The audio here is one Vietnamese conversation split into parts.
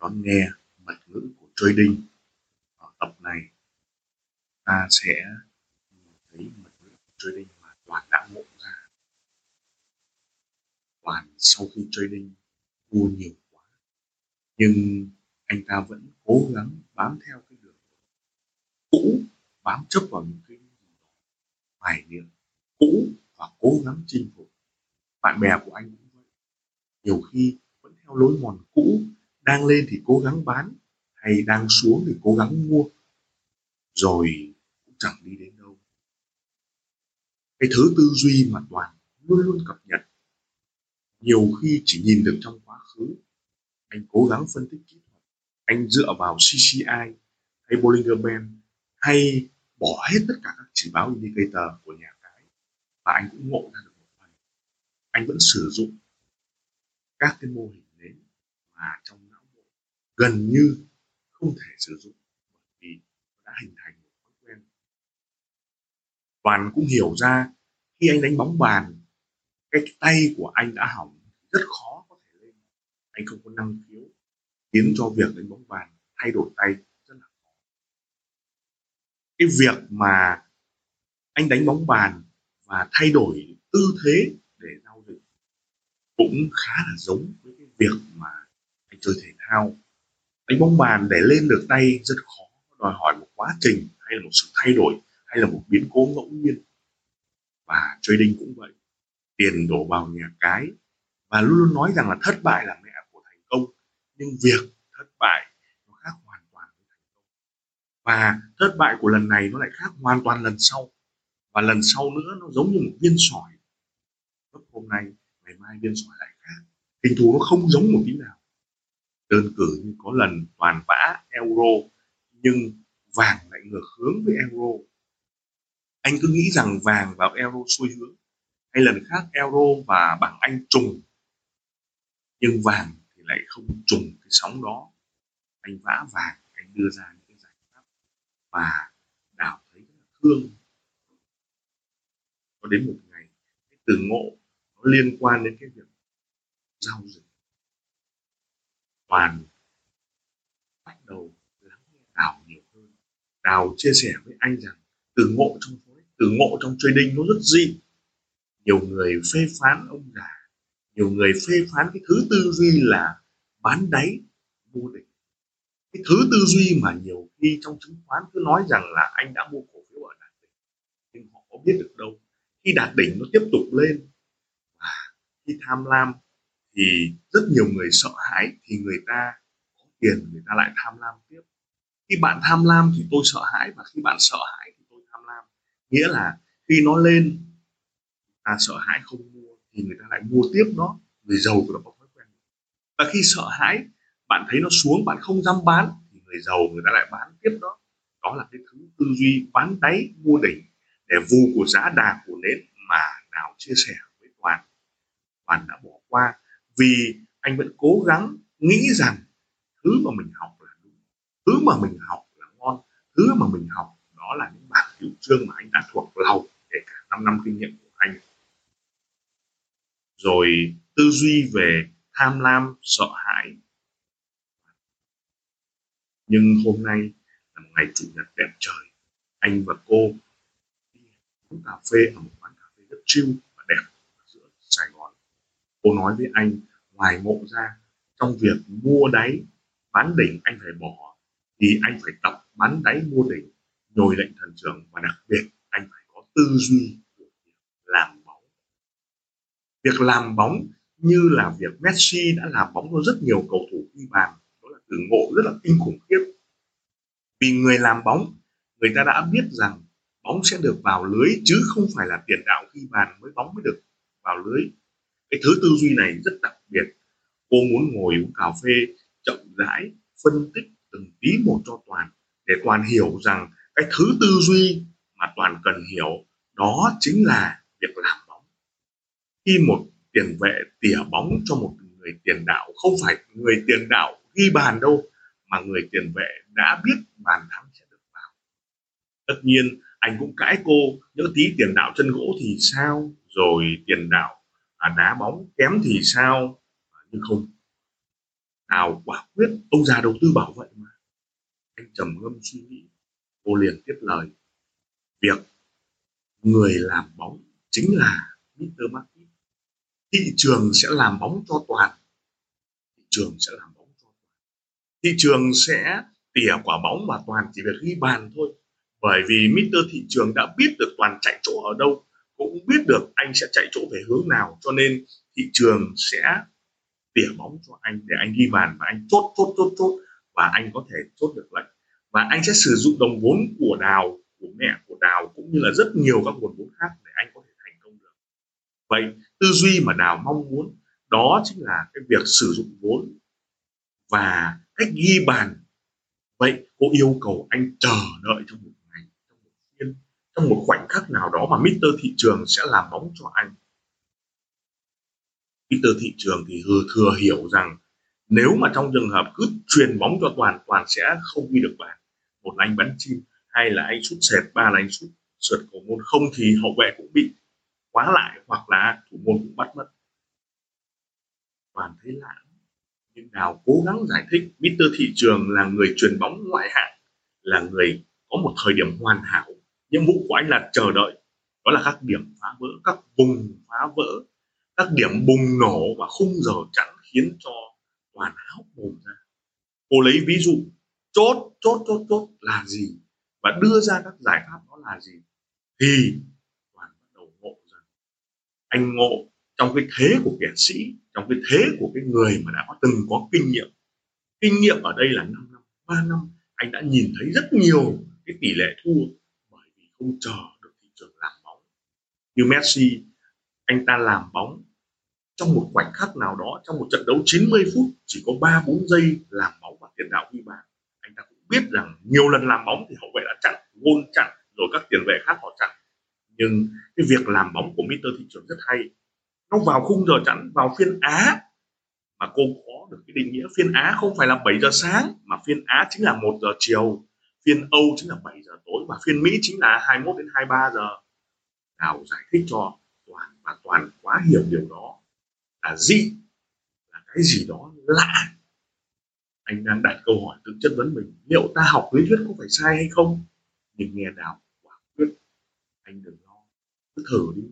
đón nghe mật ngữ của trading ở tập này, ta sẽ thấy mật ngữ của trading mà toàn đã ngộ ra. Toàn sau khi trading mua nhiều quá, nhưng anh ta vẫn cố gắng bám theo cái đường cũ, bám chấp vào những cái hoài niệm cũ và cố gắng chinh phục. Bạn bè của anh cũng vậy. Nhiều khi vẫn theo lối mòn cũ đang lên thì cố gắng bán, hay đang xuống thì cố gắng mua, rồi cũng chẳng đi đến đâu. Cái thứ tư duy mà toàn luôn luôn cập nhật, nhiều khi chỉ nhìn được trong quá khứ. Anh cố gắng phân tích kỹ thuật, anh dựa vào CCI hay Bollinger Band, hay bỏ hết tất cả các chỉ báo indicator của nhà cái, và anh cũng ngộ ra được một phần. Anh vẫn sử dụng các cái mô hình nến mà trong gần như không thể sử dụng bởi vì đã hình thành một thói quen. Toàn cũng hiểu ra khi anh đánh bóng bàn, cái tay của anh đã hỏng rất khó có thể lên. Anh không có năng khiếu, khiến cho việc đánh bóng bàn thay đổi tay rất là khó. Cái việc mà anh đánh bóng bàn và thay đổi tư thế để giao dịch cũng khá là giống với cái việc mà anh chơi thể thao đánh bóng bàn để lên được tay rất khó, đòi hỏi một quá trình hay là một sự thay đổi hay là một biến cố ngẫu nhiên. Và trading cũng vậy, tiền đổ vào nhà cái và luôn luôn nói rằng là thất bại là mẹ của thành công, nhưng việc thất bại nó khác hoàn toàn với thành công. Và thất bại của lần này nó lại khác hoàn toàn lần sau, và lần sau nữa nó giống như một viên sỏi. Hôm nay, ngày mai viên sỏi lại khác, hình thù nó không giống một tí nào đơn cử như có lần toàn vã euro, nhưng vàng lại ngược hướng với euro. Anh cứ nghĩ rằng vàng vào euro xuôi hướng, hay lần khác euro và bảng anh trùng, nhưng vàng thì lại không trùng cái sóng đó. Anh vã vàng, anh đưa ra những cái giải pháp và đào thấy rất là thương. Có đến một ngày, cái từ ngộ nó liên quan đến cái việc giao dịch toàn bắt đầu lắng nghe đào nhiều hơn. Đào chia sẻ với anh rằng từ ngộ trong phối, từ ngộ trong trading nó rất dị. Nhiều người phê phán ông già, nhiều người phê phán cái thứ tư duy là bán đáy, mua đỉnh cái thứ tư duy mà nhiều khi trong chứng khoán cứ nói rằng là anh đã mua cổ phiếu ở đạt đỉnh, nhưng họ có biết được đâu. Khi đạt đỉnh nó tiếp tục lên, và khi tham lam thì rất nhiều người sợ hãi thì người ta có tiền người ta lại tham lam tiếp. Khi bạn tham lam thì tôi sợ hãi và khi bạn sợ hãi thì tôi tham lam. Nghĩa là khi nó lên, ta sợ hãi không mua thì người ta lại mua tiếp nó người giàu của nó có thói quen. Và khi sợ hãi, bạn thấy nó xuống, bạn không dám bán thì người giàu người ta lại bán tiếp đó. Đó là cái thứ tư duy bán đáy mua đỉnh để vù của giá đà của nến mà nào chia sẻ với toàn. Toàn đã bỏ qua vì anh vẫn cố gắng nghĩ rằng thứ mà mình học là đúng, thứ mà mình học là ngon, thứ mà mình học đó là những bản tiểu chương mà anh đã thuộc lòng kể cả 5 năm kinh nghiệm của anh. Rồi tư duy về tham lam, sợ hãi. Nhưng hôm nay là một ngày chủ nhật đẹp trời, anh và cô đi uống cà phê ở một quán cà phê rất chill và đẹp ở giữa Sài Gòn. Cô nói với anh ngoài ngộ ra trong việc mua đáy, bán đỉnh anh phải bỏ thì anh phải tập bán đáy mua đỉnh. Nhồi lệnh thần trưởng và đặc biệt anh phải có tư duy của việc làm bóng. Việc làm bóng như là việc Messi đã làm bóng cho rất nhiều cầu thủ ghi bàn, đó là từ ngộ rất là kinh khủng khiếp. Vì người làm bóng, người ta đã biết rằng bóng sẽ được vào lưới chứ không phải là tiền đạo ghi bàn mới bóng mới được vào lưới cái thứ tư duy này rất đặc biệt. Cô muốn ngồi uống cà phê, chậm rãi, phân tích từng tí một cho toàn để toàn hiểu rằng cái thứ tư duy mà toàn cần hiểu đó chính là việc làm bóng. Khi một tiền vệ tỉa bóng cho một người tiền đạo, không phải người tiền đạo ghi bàn đâu, mà người tiền vệ đã biết bàn thắng sẽ được vào. Tất nhiên, anh cũng cãi cô, nhớ tí tiền đạo chân gỗ thì sao? Rồi tiền đạo à, đá bóng kém thì sao nhưng không? Nào quả quyết ông già đầu tư bảo vậy mà. Anh trầm ngâm suy nghĩ cô liền tiếp lời. Việc người làm bóng chính là Mr. Market thị trường sẽ làm bóng cho toàn. Thị trường sẽ làm bóng cho toàn. Thị trường sẽ tỉa quả bóng và toàn chỉ việc ghi bàn thôi. Bởi vì Mr. thị trường đã biết được toàn chạy chỗ ở đâu cũng biết được anh sẽ chạy chỗ về hướng nào, cho nên thị trường sẽ tỉa bóng cho anh để anh ghi bàn và anh chốt chốt chốt chốt và anh có thể chốt được lệnh. Và anh sẽ sử dụng đồng vốn của đào, của mẹ của đào cũng như là rất nhiều các nguồn vốn khác để anh có thể thành công được. Vậy tư duy mà đào mong muốn đó chính là cái việc sử dụng vốn và cách ghi bàn. Vậy cô yêu cầu anh chờ đợi trong một ngày trong một phiên trong một khoảnh khắc nào đó mà Mr. thị trường sẽ làm bóng cho anh Mr. thị trường thì hừ thừa hiểu rằng nếu mà trong trường hợp cứ truyền bóng cho toàn toàn sẽ không ghi được bàn một là anh bắn chim, hai là anh sút sệt, ba là anh sút sượt cầu môn không thì hậu vệ cũng bị quá lại hoặc là thủ môn cũng bắt mất toàn thấy lạ nhưng đào cố gắng giải thích Mr. thị trường là người truyền bóng ngoại hạng, là người có một thời điểm hoàn hảo nhiệm vụ của anh là chờ đợi, đó là các điểm phá vỡ, các vùng phá vỡ, các điểm bùng nổ và khung giờ chặn khiến cho toàn hóc mồm ra. Cô lấy ví dụ, chốt chốt chốt chốt là gì và đưa ra các giải pháp đó là gì thì toàn bắt đầu ngộ dần. anh ngộ trong cái thế của kẻ sĩ, trong cái thế của cái người mà đã có từng có kinh nghiệm. Kinh nghiệm ở đây là 5 năm 3 năm, anh đã nhìn thấy rất nhiều cái tỷ lệ thua không chờ được thị trường làm bóng. Như Messi, anh ta làm bóng trong một khoảnh khắc nào đó, trong một trận đấu 90 phút, chỉ có 3 4 giây làm bóng và tiền đạo ghi bàn. Anh ta cũng biết rằng nhiều lần làm bóng thì hậu vệ đã chặn, gôn chặn, rồi các tiền vệ khác họ chặn. Nhưng cái việc làm bóng của Mister thị trường rất hay. Nó vào khung giờ chặn vào phiên Á, mà cô có được cái định nghĩa phiên Á không phải là 7 giờ sáng, mà phiên Á chính là 1 giờ chiều phiên Âu chính là 7 giờ tối và phiên Mỹ chính là 21 đến 23 giờ. Nào giải thích cho toàn và toàn quá hiểu điều đó. Là dị là cái gì đó lạ? Anh đang đặt câu hỏi tự chất vấn mình. Liệu ta học lý thuyết có phải sai hay không? Nhưng nghe đào quả quyết, anh đừng lo. Cứ thử đi,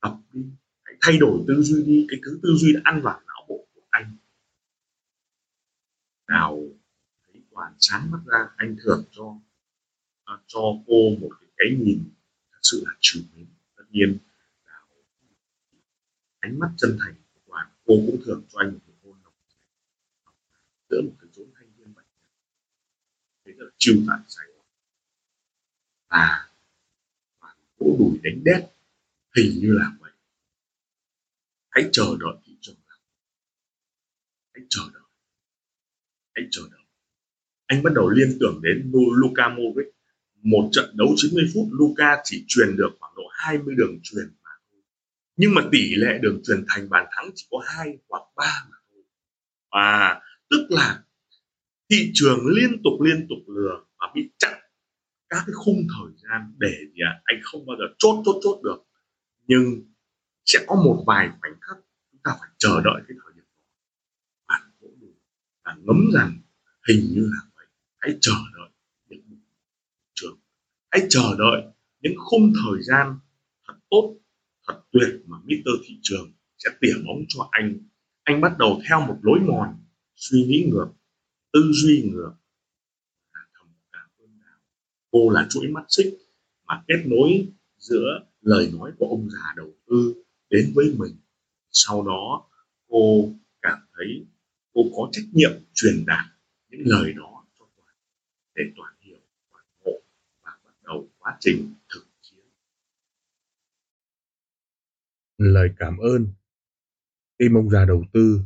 tập đi. Hãy thay đổi tư duy đi. Cái thứ tư duy đã ăn vào não bộ của anh. Đào quản sáng mắt ra anh thưởng cho à, cho cô một cái, cái nhìn thật sự là trừ mến. Tất nhiên đào ánh mắt chân thành của toàn cô cũng thưởng cho anh một cái hôn nồng giữa một cái chốn thanh niên bạch thế là chiêu tại sài gòn. Và toàn vỗ đùi đánh đét hình như là vậy. Hãy chờ đợi thị trường hãy chờ đợi. Hãy chờ đợi anh bắt đầu liên tưởng đến Luka Modric. Một trận đấu 90 phút Luka chỉ truyền được khoảng độ 20 đường truyền mà thôi. Nhưng mà tỷ lệ đường truyền thành bàn thắng chỉ có hai hoặc ba mà thôi. Và tức là thị trường liên tục liên tục lừa và bị chặn các cái khung thời gian để gì à, anh không bao giờ chốt chốt chốt được. Nhưng sẽ có một vài khoảnh khắc chúng ta phải chờ đợi cái thời điểm đó. Bạn cũng đủ và ngấm rằng hình như là hãy chờ đợi những trường. Hãy chờ đợi những khung thời gian thật tốt, thật tuyệt mà Mr. thị trường sẽ tỉa bóng cho anh. Anh bắt đầu theo một lối mòn, suy nghĩ ngược, tư duy ngược. Thầm cảm ơn đào. Cô là chuỗi mắt xích mà kết nối giữa lời nói của ông già đầu tư đến với mình. Sau đó, cô cảm thấy cô có trách nhiệm truyền đạt những lời đó để toàn hiểu toàn ngộ và bắt đầu quá trình thực chiến. Lời cảm ơn. Team ông già đầu tư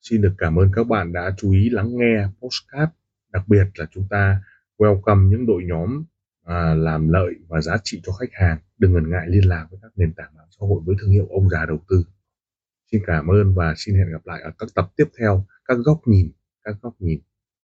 xin được cảm ơn các bạn đã chú ý lắng nghe postcard đặc biệt là chúng ta welcome những đội nhóm à, làm lợi và giá trị cho khách hàng. Đừng ngần ngại liên lạc với các nền tảng mạng xã hội với thương hiệu ông già đầu tư. Xin cảm ơn và xin hẹn gặp lại ở các tập tiếp theo. Các góc nhìn các góc nhìn.